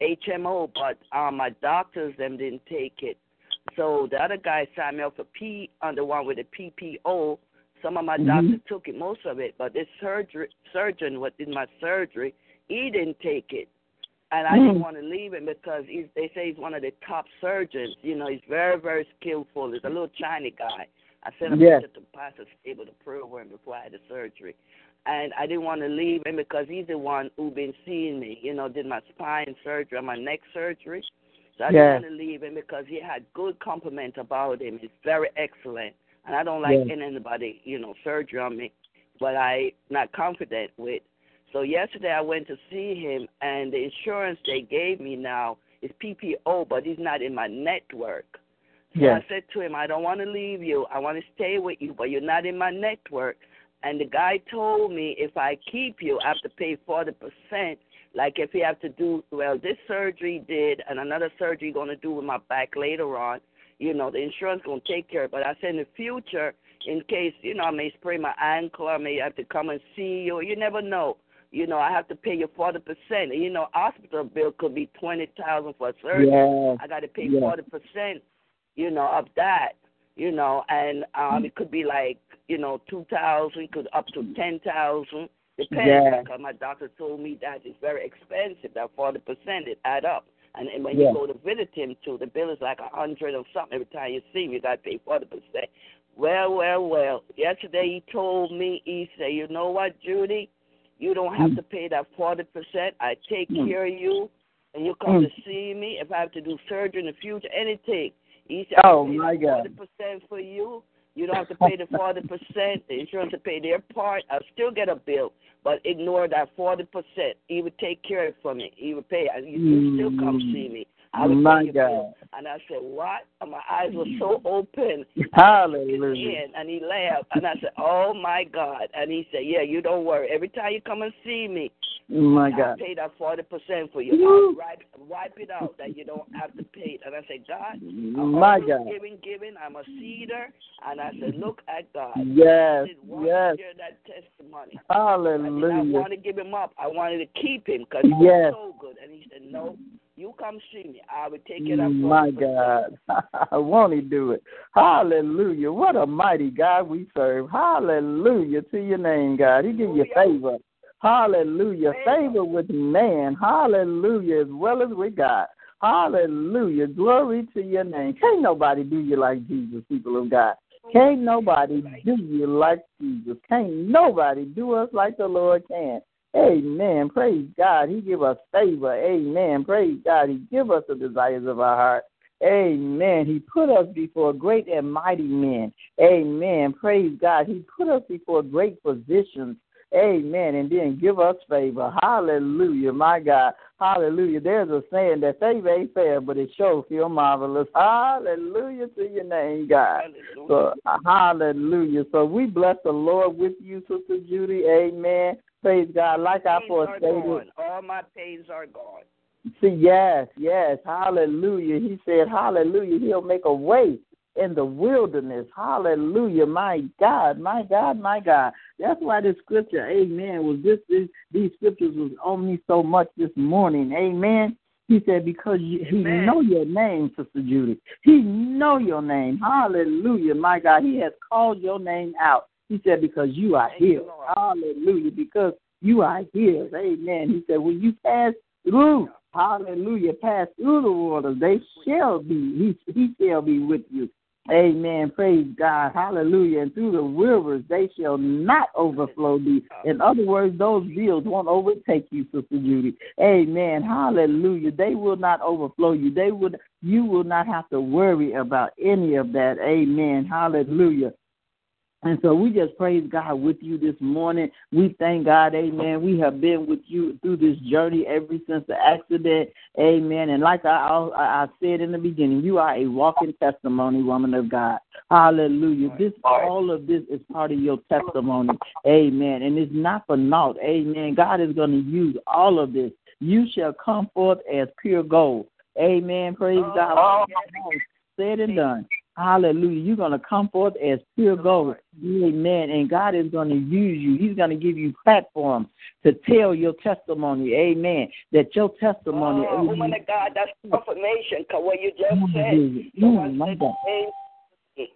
Speaker 4: HMO, but um, my doctors them didn't take it. So the other guy signed me up for P on the one with the PPO. Some of my mm-hmm. doctors took it, most of it, but this surgery surgeon what did my surgery, he didn't take it. And I mm-hmm. didn't want to leave him because he's, they say he's one of the top surgeons. You know, he's very, very skillful. He's a little Chinese guy. I sent him
Speaker 2: yes.
Speaker 4: to Pastor Staples to program before I had the surgery and I didn't want to leave him because he's the one who been seeing me. You know, did my spine surgery, my neck surgery. So I didn't want to leave him because he had good compliments about him. He's very excellent, and I don't like yeah. anybody, you know, surgery on me, but I not confident with. So yesterday I went to see him, and the insurance they gave me now is PPO, but he's not in my network. So
Speaker 2: yeah.
Speaker 4: I said to him, I don't want to leave you. I want to stay with you, but you're not in my network. And the guy told me if I keep you, I have to pay 40%. Like if you have to do, well, this surgery did and another surgery going to do with my back later on, you know, the insurance going to take care of it. But I said in the future, in case you know I may sprain my ankle, I may have to come and see you. You never know. You know, I have to pay you forty percent. You know, hospital bill could be twenty thousand for a surgery.
Speaker 2: Yes.
Speaker 4: I got to pay forty percent. You know, of that. You know, and um, it could be like you know two thousand, could up to ten thousand. Depends.
Speaker 2: Yeah.
Speaker 4: Because my doctor told me that it's very expensive. That forty percent it add up. And, and when
Speaker 2: Yeah.
Speaker 4: you go to visit him too, the bill is like a hundred or something every time you see him. You got to pay forty percent. Well, well, well. Yesterday he told me, he said, you know what, Judy, you don't have
Speaker 2: Mm.
Speaker 4: to pay that forty percent. I take
Speaker 2: Mm.
Speaker 4: care of you, and you come
Speaker 2: Mm.
Speaker 4: to see me. If I have to do surgery in the future, anything. He said,
Speaker 2: Oh, my God.
Speaker 4: forty percent for you. You don't have to pay the forty percent. The insurance will pay their part. I'll still get a bill, but ignore that forty percent. He would take care of it for me. He would pay. You you still come hmm. see me. I would
Speaker 2: My God.
Speaker 4: And I said, What? And my eyes were so mm. open.
Speaker 2: Hallelujah.
Speaker 4: And he laughed. And I said, Oh my God. And he said, Yeah, you don't worry. Every time you come and see me,
Speaker 2: My
Speaker 4: I'll
Speaker 2: God.
Speaker 4: pay that forty percent for you. Wipe, wipe it out that you don't have to pay it. And I said, God, I'm mm,
Speaker 2: My
Speaker 4: always
Speaker 2: God.
Speaker 4: giving, giving. I'm a cedar. And I said, Look at God.
Speaker 2: Yes, yes.
Speaker 4: share that testimony. Hallelujah. I did not want to give him up. I wanted to keep him because he
Speaker 2: Yes.
Speaker 4: was so good. And he said, No, you come see me. I will take it up.
Speaker 2: My God. Won't he do it? Hallelujah. What a mighty God we serve. Hallelujah to your name, God. He give you favor. Hallelujah. Favor with man. Hallelujah. As well as with God. Hallelujah. Glory to your name. Can't nobody do you like Jesus, people of God. Can't nobody do you like Jesus. Can't nobody do us like the Lord can. Amen. Praise God. He give us favor. Amen. Praise God. He give us the desires of our heart. Amen. He put us before great and mighty men. Amen. Praise God. He put us before great positions. Amen. And then give us favor. Hallelujah. My God. Hallelujah. There's a saying that favor ain't fair, but it sure feel marvelous. Hallelujah to your name, God. So, hallelujah. So we bless the Lord with you, Sister Judy. Amen. Praise God. Like I forestated.
Speaker 4: All my pains are gone.
Speaker 2: See, yes, yes, hallelujah. He said, hallelujah. He'll make a way in the wilderness. Hallelujah. My God, my God, my God. That's why this scripture, amen, was this, this these scriptures was on me so much this morning. Amen. He said, because you, he know your name, Sister Judy. He know your name. Hallelujah, my God. He has called your name out. He said, because you are here. Hallelujah. Because you are here. Amen. He said, when you pass through, hallelujah, pass through the waters, they shall be, he, he shall be with you. Amen. Praise God. Hallelujah. And through the rivers, they shall not overflow thee. In other words, those bills won't overtake you, Sister Judy. Amen. Hallelujah. They will not overflow you. They would you will not have to worry about any of that. Amen. Hallelujah. And so we just praise God with you this morning. We thank God, amen. We have been with you through this journey ever since the accident, amen. And like I, I, I said in the beginning, you are a walking testimony, woman of God. Hallelujah. This all of this is part of your testimony, amen. And it's not for naught, amen. God is going to use all of this. You shall come forth as pure gold, amen. Praise oh, God. Oh. Said and done. Hallelujah. You're going to come forth as pure gold. Amen. And God is going to use you. He's going to give you platforms to tell your testimony. Amen. That your testimony.
Speaker 4: Oh, woman of God, that's confirmation because what you just said.
Speaker 2: Mm,
Speaker 4: someone
Speaker 2: my
Speaker 4: said
Speaker 2: God.
Speaker 4: the same thing.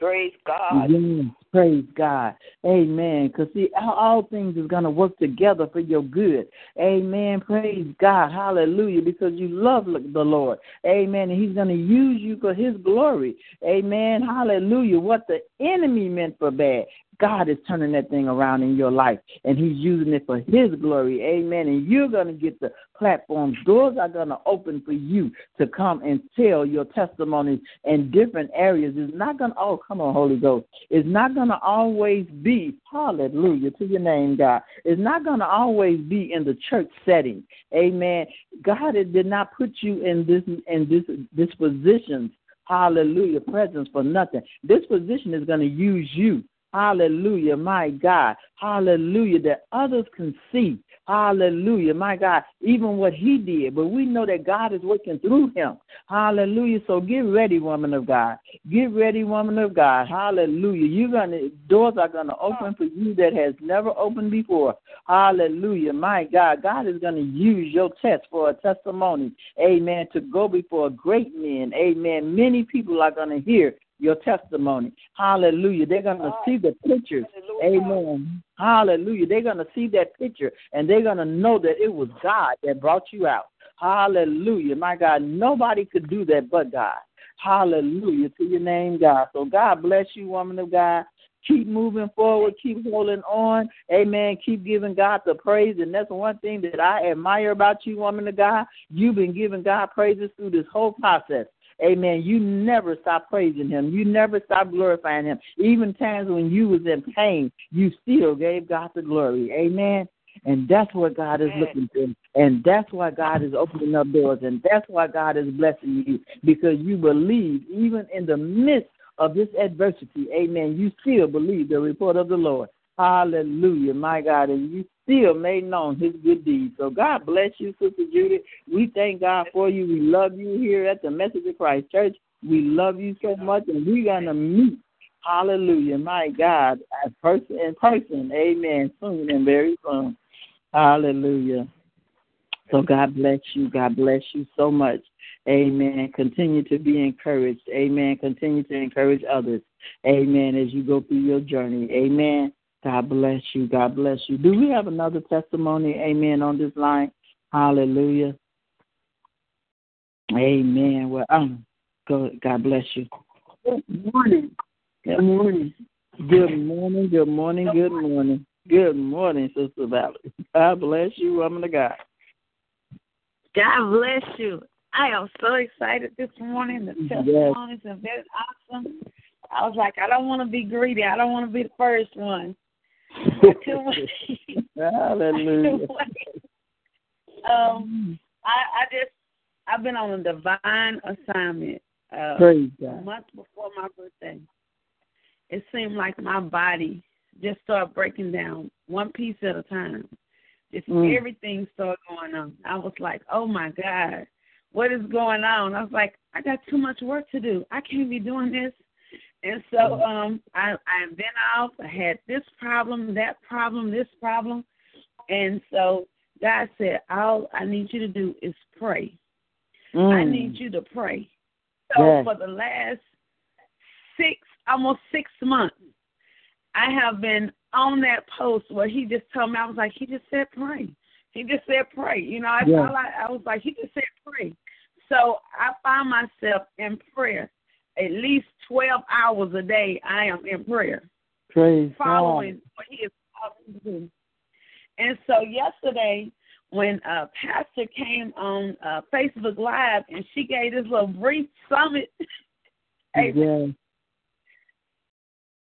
Speaker 4: Praise God.
Speaker 2: Yes, praise God. Amen. Because, see, all, things is going to work together for your good. Amen. Praise God. Hallelujah. Because you love the Lord. Amen. And He's going to use you for His glory. Amen. Hallelujah. What the enemy meant for bad, God is turning that thing around in your life, and He's using it for His glory. Amen. And you're going to get the platforms. Doors are going to open for you to come and tell your testimonies in different areas. It's not going to, oh, come on, Holy Ghost. It's not going to always be, hallelujah, to your name, God. It's not going to always be in the church setting. Amen. God did not put you in this in this this position hallelujah, presence for nothing. This position is going to use you. Hallelujah, my God. Hallelujah, that others can see. Hallelujah. My God, even what he did, but we know that God is working through him. Hallelujah. So get ready, woman of God. Get ready, woman of God. Hallelujah. You're gonna doors are gonna open for you that has never opened before. Hallelujah. My God, God is gonna use your test for a testimony. Amen. To go before great men. Amen. Many people are gonna hear your testimony. Hallelujah. They're going to see the pictures. Amen. Hallelujah. They're going to see that picture and they're going to know that it was God that brought you out. Hallelujah. My God, nobody could do that but God. Hallelujah to your name, God. So God bless you, woman of God. Keep moving forward. Keep holding on. Amen. Keep giving God the praise. And that's one thing that I admire about you, woman of God. You've been giving God praises through this whole process. Amen. You never stop praising him. You never stop glorifying him. Even times when you was in pain, you still gave God the glory. Amen. And that's what God is looking for. And that's why God is opening up doors. And that's why God is blessing you because you believe, even in the midst of this adversity, amen, you still believe the report of the Lord. Hallelujah, my God. And you still made known his good deeds. So God bless you, Sister Judy. We thank God for you. We love you here at the Message of Christ Church. We love you so much, and we're going to meet, hallelujah, my God, as person in person, amen, soon and very soon. Hallelujah. So God bless you. God bless you so much. Amen. Continue to be encouraged. Amen. Continue to encourage others. Amen. As you go through your journey. Amen. God bless you. God bless you. Do we have another testimony? Amen. On this line. Hallelujah. Amen. Well, um. God bless you.
Speaker 5: Good morning. Good morning.
Speaker 2: Good morning. Good morning. Good morning. Good morning, Sister Valerie. God bless you, woman of God.
Speaker 5: God bless you. I am so excited this morning. The testimonies yes. are very awesome. I was like, I don't want to be greedy. I don't want to be the first one.
Speaker 2: Hallelujah.
Speaker 5: um, I, I just I've been on a divine assignment. Uh,
Speaker 2: Praise God.
Speaker 5: A month before my birthday, it seemed like my body just started breaking down one piece at a time. Just mm. everything started going on. I was like, oh my God, what is going on? I was like, I got too much work to do. I can't be doing this. And so mm. um I I've been off. I had this problem, that problem, this problem. And so God said, All I need you to do is pray. Mm. I need you to pray. So yes. for the last six almost six months, I have been on that post where he just told me I was like, he just said pray. He just said pray. You know, I yeah. felt like I was like, he just said pray. So I find myself in prayer at least 12 hours a day. I am in prayer.
Speaker 2: Praise
Speaker 5: following
Speaker 2: God.
Speaker 5: what he is talking And so yesterday, when uh Pastor came on uh Facebook Live and she gave this little brief summit,
Speaker 2: yeah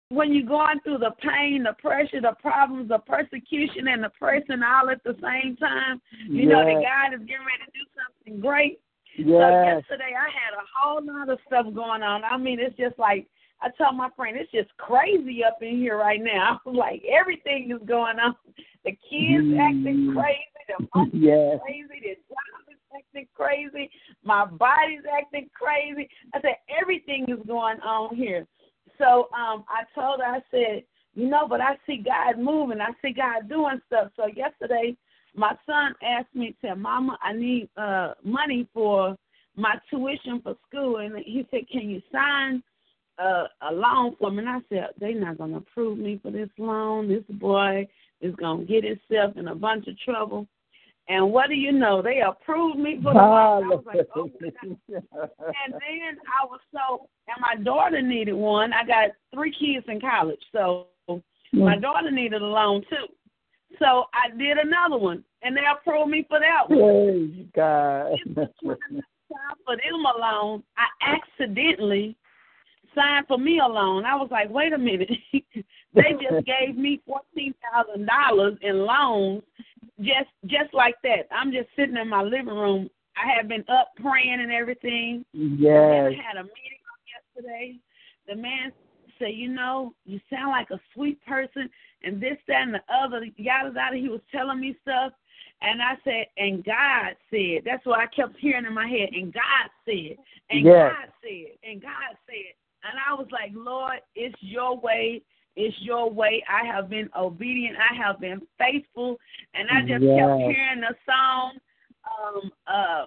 Speaker 5: when you're going through the pain, the pressure, the problems, the persecution, and the pressing all at the same time, you
Speaker 2: yes.
Speaker 5: know that God is getting ready to do something great.
Speaker 2: Yes.
Speaker 5: So yesterday I had a whole lot of stuff going on. I mean, it's just like I told my friend, it's just crazy up in here right now. I was like, everything is going on. The kids mm. acting crazy, the
Speaker 2: yes.
Speaker 5: crazy, the job is acting crazy, my body's acting crazy. I said, everything is going on here. So um, I told her, I said, you know, but I see God moving. I see God doing stuff. So yesterday, my son asked me, said, Mama, I need uh, money for my tuition for school. And he said, Can you sign uh, a loan for me? And I said, They're not going to approve me for this loan. This boy is going to get himself in a bunch of trouble. And what do you know? They approved me for the loan. I was like, oh and then I was so, and my daughter needed one. I got three kids in college, so my daughter needed a loan too. So I did another one, and they approved me for that one.
Speaker 2: Praise God.
Speaker 5: for them alone. I accidentally signed for me alone. I was like, wait a minute. they just gave me fourteen thousand dollars in loans just just like that. I'm just sitting in my living room. I have been up praying and everything.
Speaker 2: Yes.
Speaker 5: I had a meeting yesterday. The man said, you know, you sound like a sweet person and this, that, and the other, yada, yada. He was telling me stuff. And I said, and God said, that's what I kept hearing in my head, and God said, and
Speaker 2: Yes.
Speaker 5: God said, and God said. And I was like, Lord, it's your way. It's your way. I have been obedient. I have been faithful. And I just kept hearing the song, um, uh,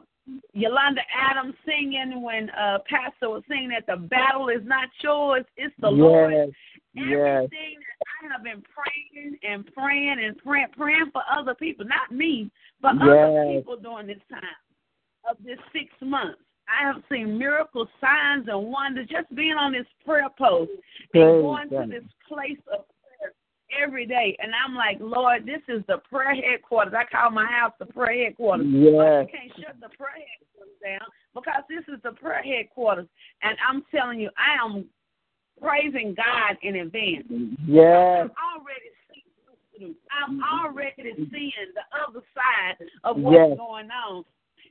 Speaker 5: Yolanda Adams singing when uh Pastor was singing that the battle is not yours, it's the Lord.
Speaker 2: Yes. Yes.
Speaker 5: Everything that I have been praying and praying and praying, praying for other people, not me, but other people during this time of this six months. I have seen miracles, signs, and wonders just being on this prayer post
Speaker 2: Praise
Speaker 5: and going
Speaker 2: God.
Speaker 5: to this place of every day. And I'm like, Lord, this is the prayer headquarters. I call my house the prayer headquarters. But
Speaker 2: Yes.
Speaker 5: you can't shut the prayer headquarters down because this is the prayer headquarters. And I'm telling you, I am praising God in advance.
Speaker 2: Yes.
Speaker 5: I'm already seeing I'm mm-hmm. already seeing the other side of what's
Speaker 2: Yes.
Speaker 5: going on.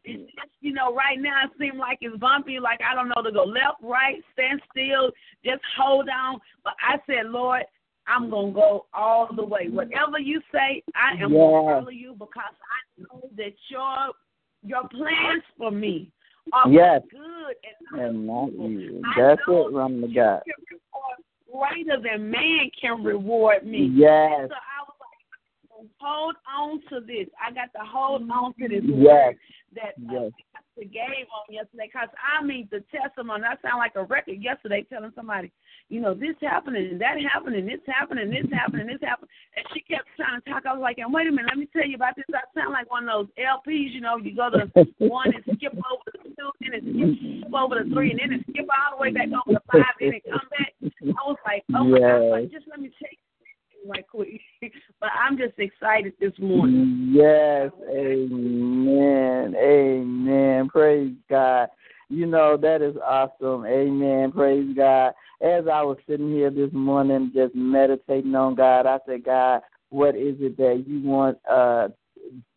Speaker 5: It's just, you know, right now it seems like it's bumpy, like I don't know to go left, right, stand still, just hold on. But I said, Lord, I'm gonna go all the way. Whatever you say, I am
Speaker 2: Yes.
Speaker 5: gonna follow you because I know that your your plans for me are
Speaker 2: Yes.
Speaker 5: good and
Speaker 2: And not you.
Speaker 5: I
Speaker 2: That's it, to God.
Speaker 5: greater than man can reward me.
Speaker 2: Yes.
Speaker 5: So I was like, hold on to this. I got to hold on to this
Speaker 2: Yes.
Speaker 5: word that uh,
Speaker 2: Yes.
Speaker 5: Pastor gave on yesterday. Because I mean, the testimony, I sound like a record yesterday telling somebody, you know, this happening, and that happening, this happening, this happening, this happening. And she kept trying to talk. I was like, and wait a minute, let me tell you about this. I sound like one of those LPs, you know, you go to one and skip over the two, then it skip over the three, and then it skip all the way back over the five, then it come back. I was like, oh my God, like, just let me take right quick. but I'm just excited this morning.
Speaker 2: Yes, amen, amen. Praise God. You know, that is awesome. Amen. Praise God. As I was sitting here this morning just meditating on God, I said, God, what is it that you want uh,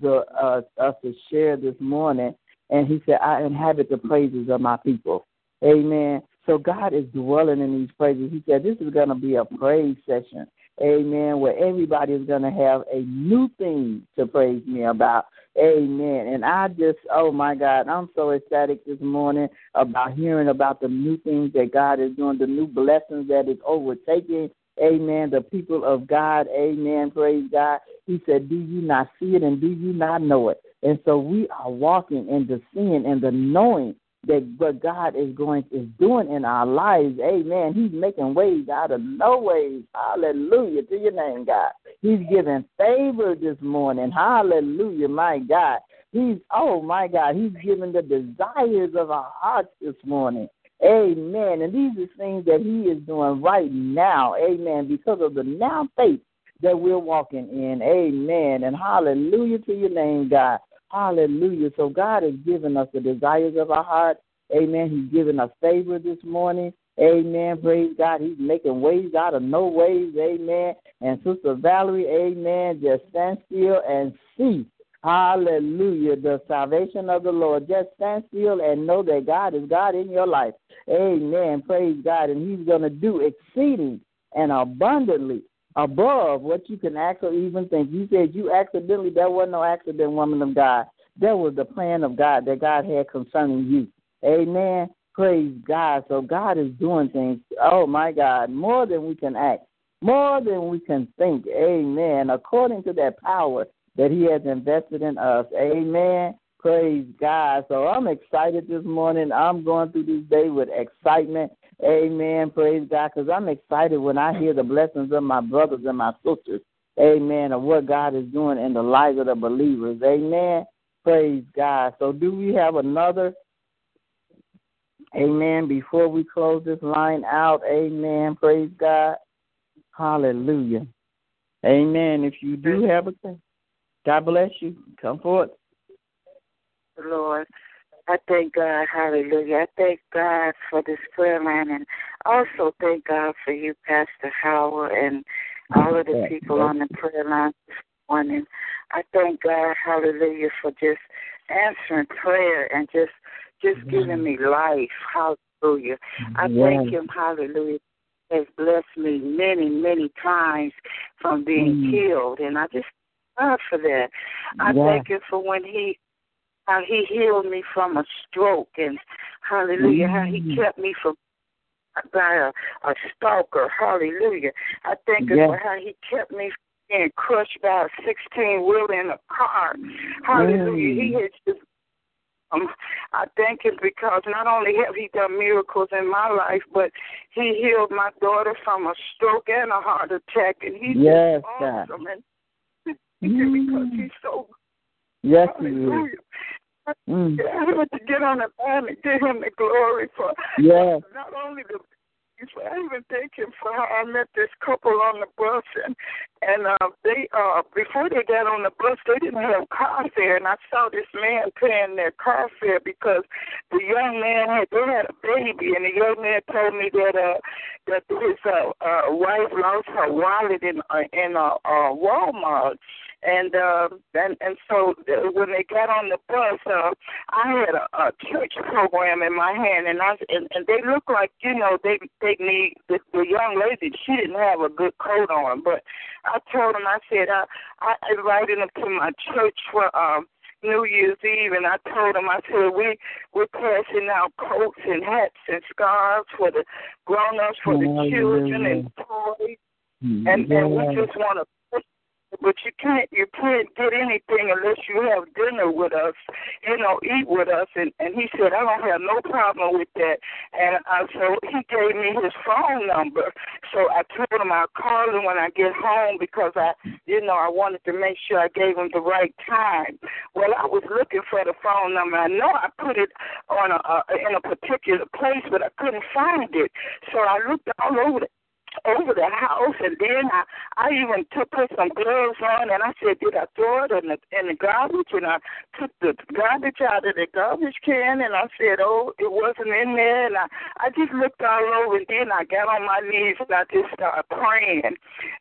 Speaker 2: the, uh, us to share this morning? And he said, I inhabit the praises of my people. Amen. So God is dwelling in these praises. He said, this is going to be a praise session. Amen. Where everybody is going to have a new thing to praise me about. Amen. And I just, oh my God, I'm so ecstatic this morning about hearing about the new things that God is doing, the new blessings that is overtaking. Amen. The people of God. Amen. Praise God. He said, Do you not see it and do you not know it? And so we are walking in the seeing and the knowing that what God is going is doing in our lives. Amen. He's making ways out of no ways. Hallelujah to your name, God. He's giving favor this morning. Hallelujah, my God. He's oh my God, he's giving the desires of our hearts this morning. Amen. And these are things that he is doing right now. Amen. Because of the now faith that we're walking in. Amen. And hallelujah to your name, God. Hallelujah. So God has given us the desires of our heart. Amen. He's given us favor this morning. Amen. Praise God. He's making ways out of no ways. Amen. And Sister Valerie, amen. Just stand still and see. Hallelujah. The salvation of the Lord. Just stand still and know that God is God in your life. Amen. Praise God. And He's going to do exceeding and abundantly above what you can actually even think. You said you accidentally, there was no accident, woman of God. That was the plan of God that God had concerning you. Amen. Praise God. So God is doing things, oh my God, more than we can act, more than we can think. Amen. According to that power that He has invested in us. Amen. Praise God. So I'm excited this morning. I'm going through this day with excitement. Amen. Praise God. Because I'm excited when I hear the blessings of my brothers and my sisters. Amen. Of what God is doing in the lives of the believers. Amen. Praise God. So do we have another? Amen. Before we close this line out, amen. Praise God. Hallelujah. Amen. If you do have a thing. God bless you. Come forth.
Speaker 6: Lord. I thank God, hallelujah. I thank God for this prayer line and also thank God for you, Pastor Howard, and all of the people on the prayer line this morning. I thank God, hallelujah, for just answering prayer and just just giving me life. Hallelujah. I thank him, hallelujah. Has blessed me many, many times from being mm. killed. And I just God for that. I
Speaker 2: Yeah.
Speaker 6: thank Him for when He how He healed me from a stroke and Hallelujah, how He
Speaker 2: Mm.
Speaker 6: kept me from by a, a stalker. Hallelujah. I think
Speaker 2: Yeah.
Speaker 6: for how He kept me from being crushed by a sixteen wheeler in a car. Hallelujah. He
Speaker 2: Mm.
Speaker 6: has just um, I thank him because not only have he done miracles in my life, but he healed my daughter from a stroke and a heart attack, and he's
Speaker 2: Yes, God.
Speaker 6: awesome. And him because
Speaker 2: Mm.
Speaker 6: he's so
Speaker 2: Yes, he is. Mm.
Speaker 6: I want to get on the line and give him the glory for
Speaker 2: Yes.
Speaker 6: not only the I even thank him for how I met this couple on the bus and and uh they uh before they got on the bus they didn't have car fare and I saw this man paying their car fare because the young man had they had a baby and the young man told me that uh that his uh, uh wife lost her wallet in uh, in uh, uh Walmart and uh, and and so when they got on the bus, uh, I had a, a church program in my hand, and I and, and they looked like you know they they need the, the young lady. She didn't have a good coat on, but I told them I said I I invited them to my church for um. New Year's Eve, and I told them, I said, we we're passing out coats and hats and scarves for the grown-ups, for the children, and toys, and and we just want to but you can't you can't get anything unless you have dinner with us, you know, eat with us. And and he said I don't have no problem with that. And I so he gave me his phone number. So I told him I'll call him when I get home because I you know I wanted to make sure I gave him the right time. Well, I was looking for the phone number. I know I put it on a uh, in a particular place, but I couldn't find it. So I looked all over the over the house, and then I I even took put some gloves on, and I said, did I throw it in the in the garbage? And I took the garbage out of the garbage can, and I said, oh, it wasn't in there, and I I just looked all over, and then I got on my knees and I just started praying,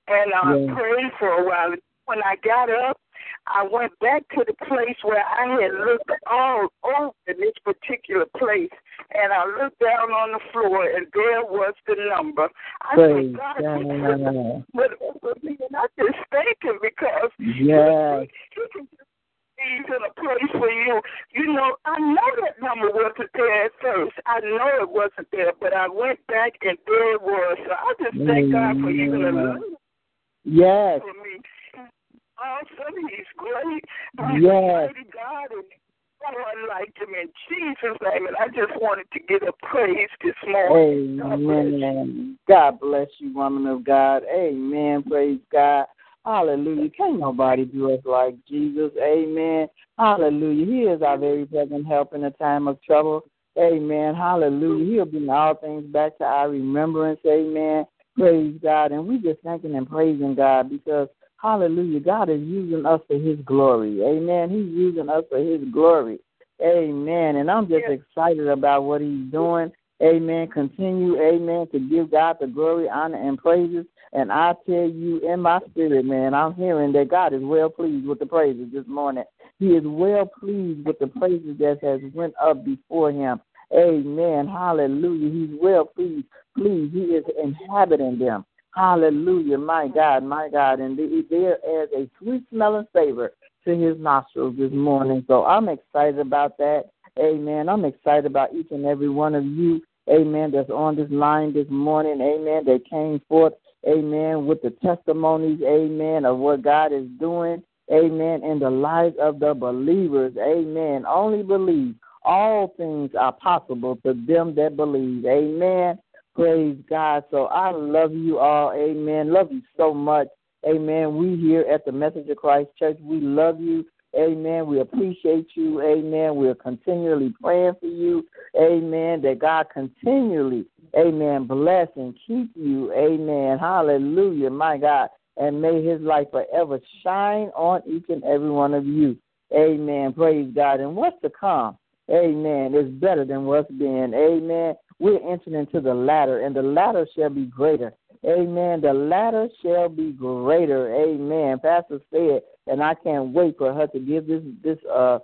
Speaker 6: and I
Speaker 2: Yeah.
Speaker 6: prayed for a while. When I got up, I went back to the place where I had looked all over this particular place, and I looked down on the floor, and there was the number. I
Speaker 2: Praise
Speaker 6: said, God,
Speaker 2: God.
Speaker 6: but for me, and I just thank him because
Speaker 2: Yes.
Speaker 6: he can in a place for you. You know, I know that number wasn't there at first. I know it wasn't there, but I went back and there it was. So I just thank God for even a little
Speaker 2: Yes.
Speaker 6: for me. Awesome. He's great.
Speaker 2: Yes.
Speaker 6: mighty God, and no one like him in Jesus' name. And I just wanted to give a praise this morning. God bless.
Speaker 2: Amen. God bless you, woman of God. Amen. Praise God. Hallelujah. Can't nobody do us like Jesus. Amen. Hallelujah. He is our very present help in a time of trouble. Amen. Hallelujah. He'll bring all things back to our remembrance. Amen. Praise God. And we just thanking and praising God because, hallelujah, God is using us for his glory. Amen. He's using us for his glory. Amen. And I'm just excited about what he's doing. Amen. Continue, amen, to give God the glory, honor, and praises. And I tell you in my spirit, man, I'm hearing that God is well pleased with the praises this morning. He is well pleased with the praises that has went up before him. Amen. Hallelujah. He's well pleased. Please, he is inhabiting them. Hallelujah. My God, my God. And they're as a sweet smelling savor to his nostrils this morning. So I'm excited about that. Amen. I'm excited about each and every one of you. Amen. That's on this line this morning. Amen. They came forth. Amen. With the testimonies. Amen. Of what God is doing. Amen. In the lives of the believers. Amen. Only believe. All things are possible to them that believe. Amen. Praise God. So I love you all. Amen. Love you so much. Amen. We here at the Message of Christ Church, we love you. Amen. We appreciate you. Amen. We're continually praying for you. Amen. That God continually, amen, bless and keep you. Amen. Hallelujah. My God. And may his light forever shine on each and every one of you. Amen. Praise God. And what's to come? Amen. Is better than what's been. Amen. We're entering into the latter, and the latter shall be greater. Amen. The latter shall be greater. Amen. Pastor said, and I can't wait for her to give this this uh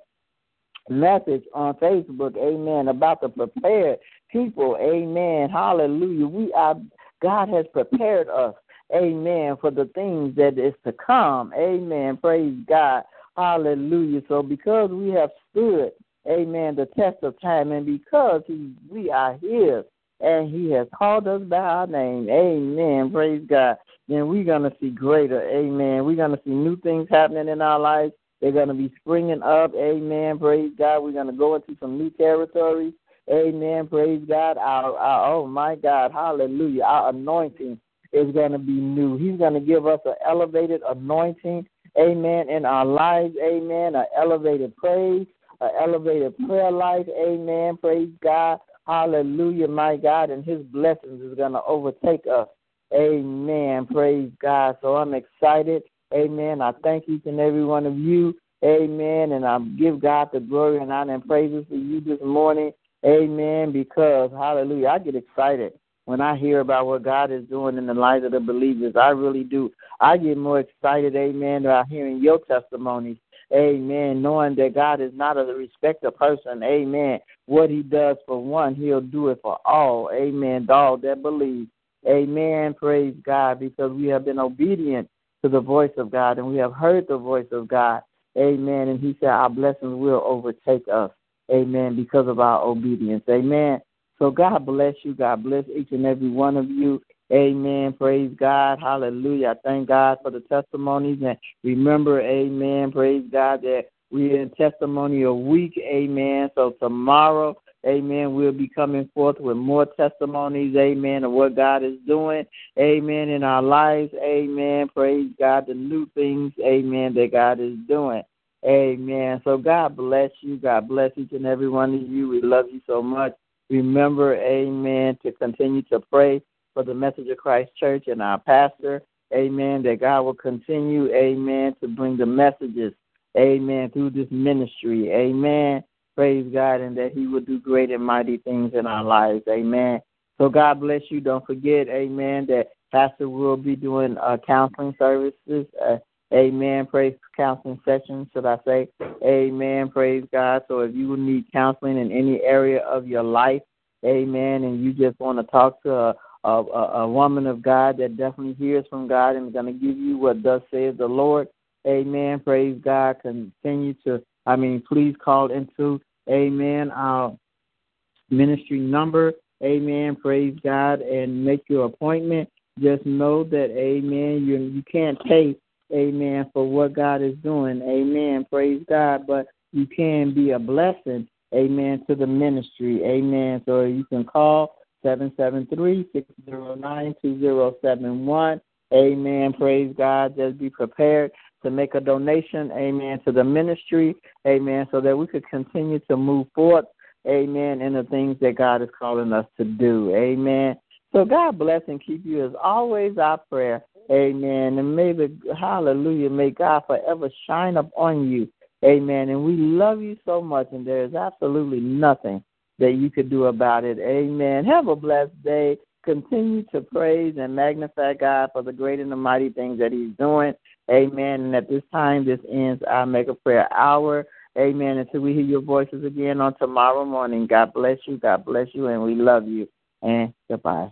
Speaker 2: message on Facebook. Amen. About the prepared people. Amen. Hallelujah. We are God has prepared us. Amen. For the things that is to come. Amen. Praise God. Hallelujah. So because we have stood, amen, the test of time, and because he, we are His, and He has called us by our name, amen. Praise God. Then we're going to see greater, amen. We're going to see new things happening in our lives. They're going to be springing up, amen. Praise God. We're going to go into some new territories. Amen. Praise God. Our, our, oh my God. Hallelujah. Our anointing is going to be new. He's going to give us an elevated anointing. Amen. In our lives. Amen. An elevated praise, an elevated prayer life. Amen. Praise God. Hallelujah, my God. And his blessings is going to overtake us. Amen. Praise God. So I'm excited. Amen. I thank each and every one of you. Amen. And I give God the glory and honor and praises for you this morning. Amen. Because, hallelujah, I get excited when I hear about what God is doing in the lives of the believers. I really do. I get more excited, amen, about hearing your testimonies. Amen. Knowing that God is not a respecter person. Amen. What he does for one, he'll do it for all. Amen. All that believe. Amen. Praise God. Because we have been obedient to the voice of God and we have heard the voice of God. Amen. And he said our blessings will overtake us. Amen. Because of our obedience. Amen. So God bless you. God bless each and every one of you. Amen. Praise God. Hallelujah. I thank God for the testimonies. And remember, amen. Praise God that we're in testimony testimonial week. Amen. So tomorrow, amen, we'll be coming forth with more testimonies. Amen. Of what God is doing. Amen. In our lives. Amen. Praise God. The new things. Amen. That God is doing. Amen. So God bless you. God bless each and every one of you. We love you so much. Remember, amen, to continue to pray for the Message of Christ Church and our pastor. Amen. That God will continue, amen, to bring the messages, amen, through this ministry. Amen. Praise God, and that He will do great and mighty things in our lives. Amen. So God bless you. Don't forget, amen, that Pastor will be doing uh, counseling services. Uh, Amen. Praise counseling session, should I say? Amen. Praise God. So if you need counseling in any area of your life, amen, and you just want to talk to a, a, a woman of God that definitely hears from God and is going to give you what thus says the Lord, amen. Praise God. Continue to, I mean, please call into, amen, our ministry number, amen. Praise God, and make your appointment. Just know that, amen, you, you can't pay amen, for what God is doing. Amen. Praise God. But you can be a blessing, amen, to the ministry. Amen. So you can call 773-609-2071. Amen. Praise God. Just be prepared to make a donation, amen, to the ministry, amen, so that we could continue to move forward, amen, in the things that God is calling us to do. Amen. So God bless and keep you as always our prayer. Amen. And may the hallelujah, may God forever shine upon you. Amen. And we love you so much, and there is absolutely nothing that you could do about it. Amen. Have a blessed day. Continue to praise and magnify God for the great and the mighty things that He's doing. Amen. And at this time, this ends our Mega Prayer Hour. Amen. Until we hear your voices again on tomorrow morning. God bless you. God bless you. And we love you. And goodbye.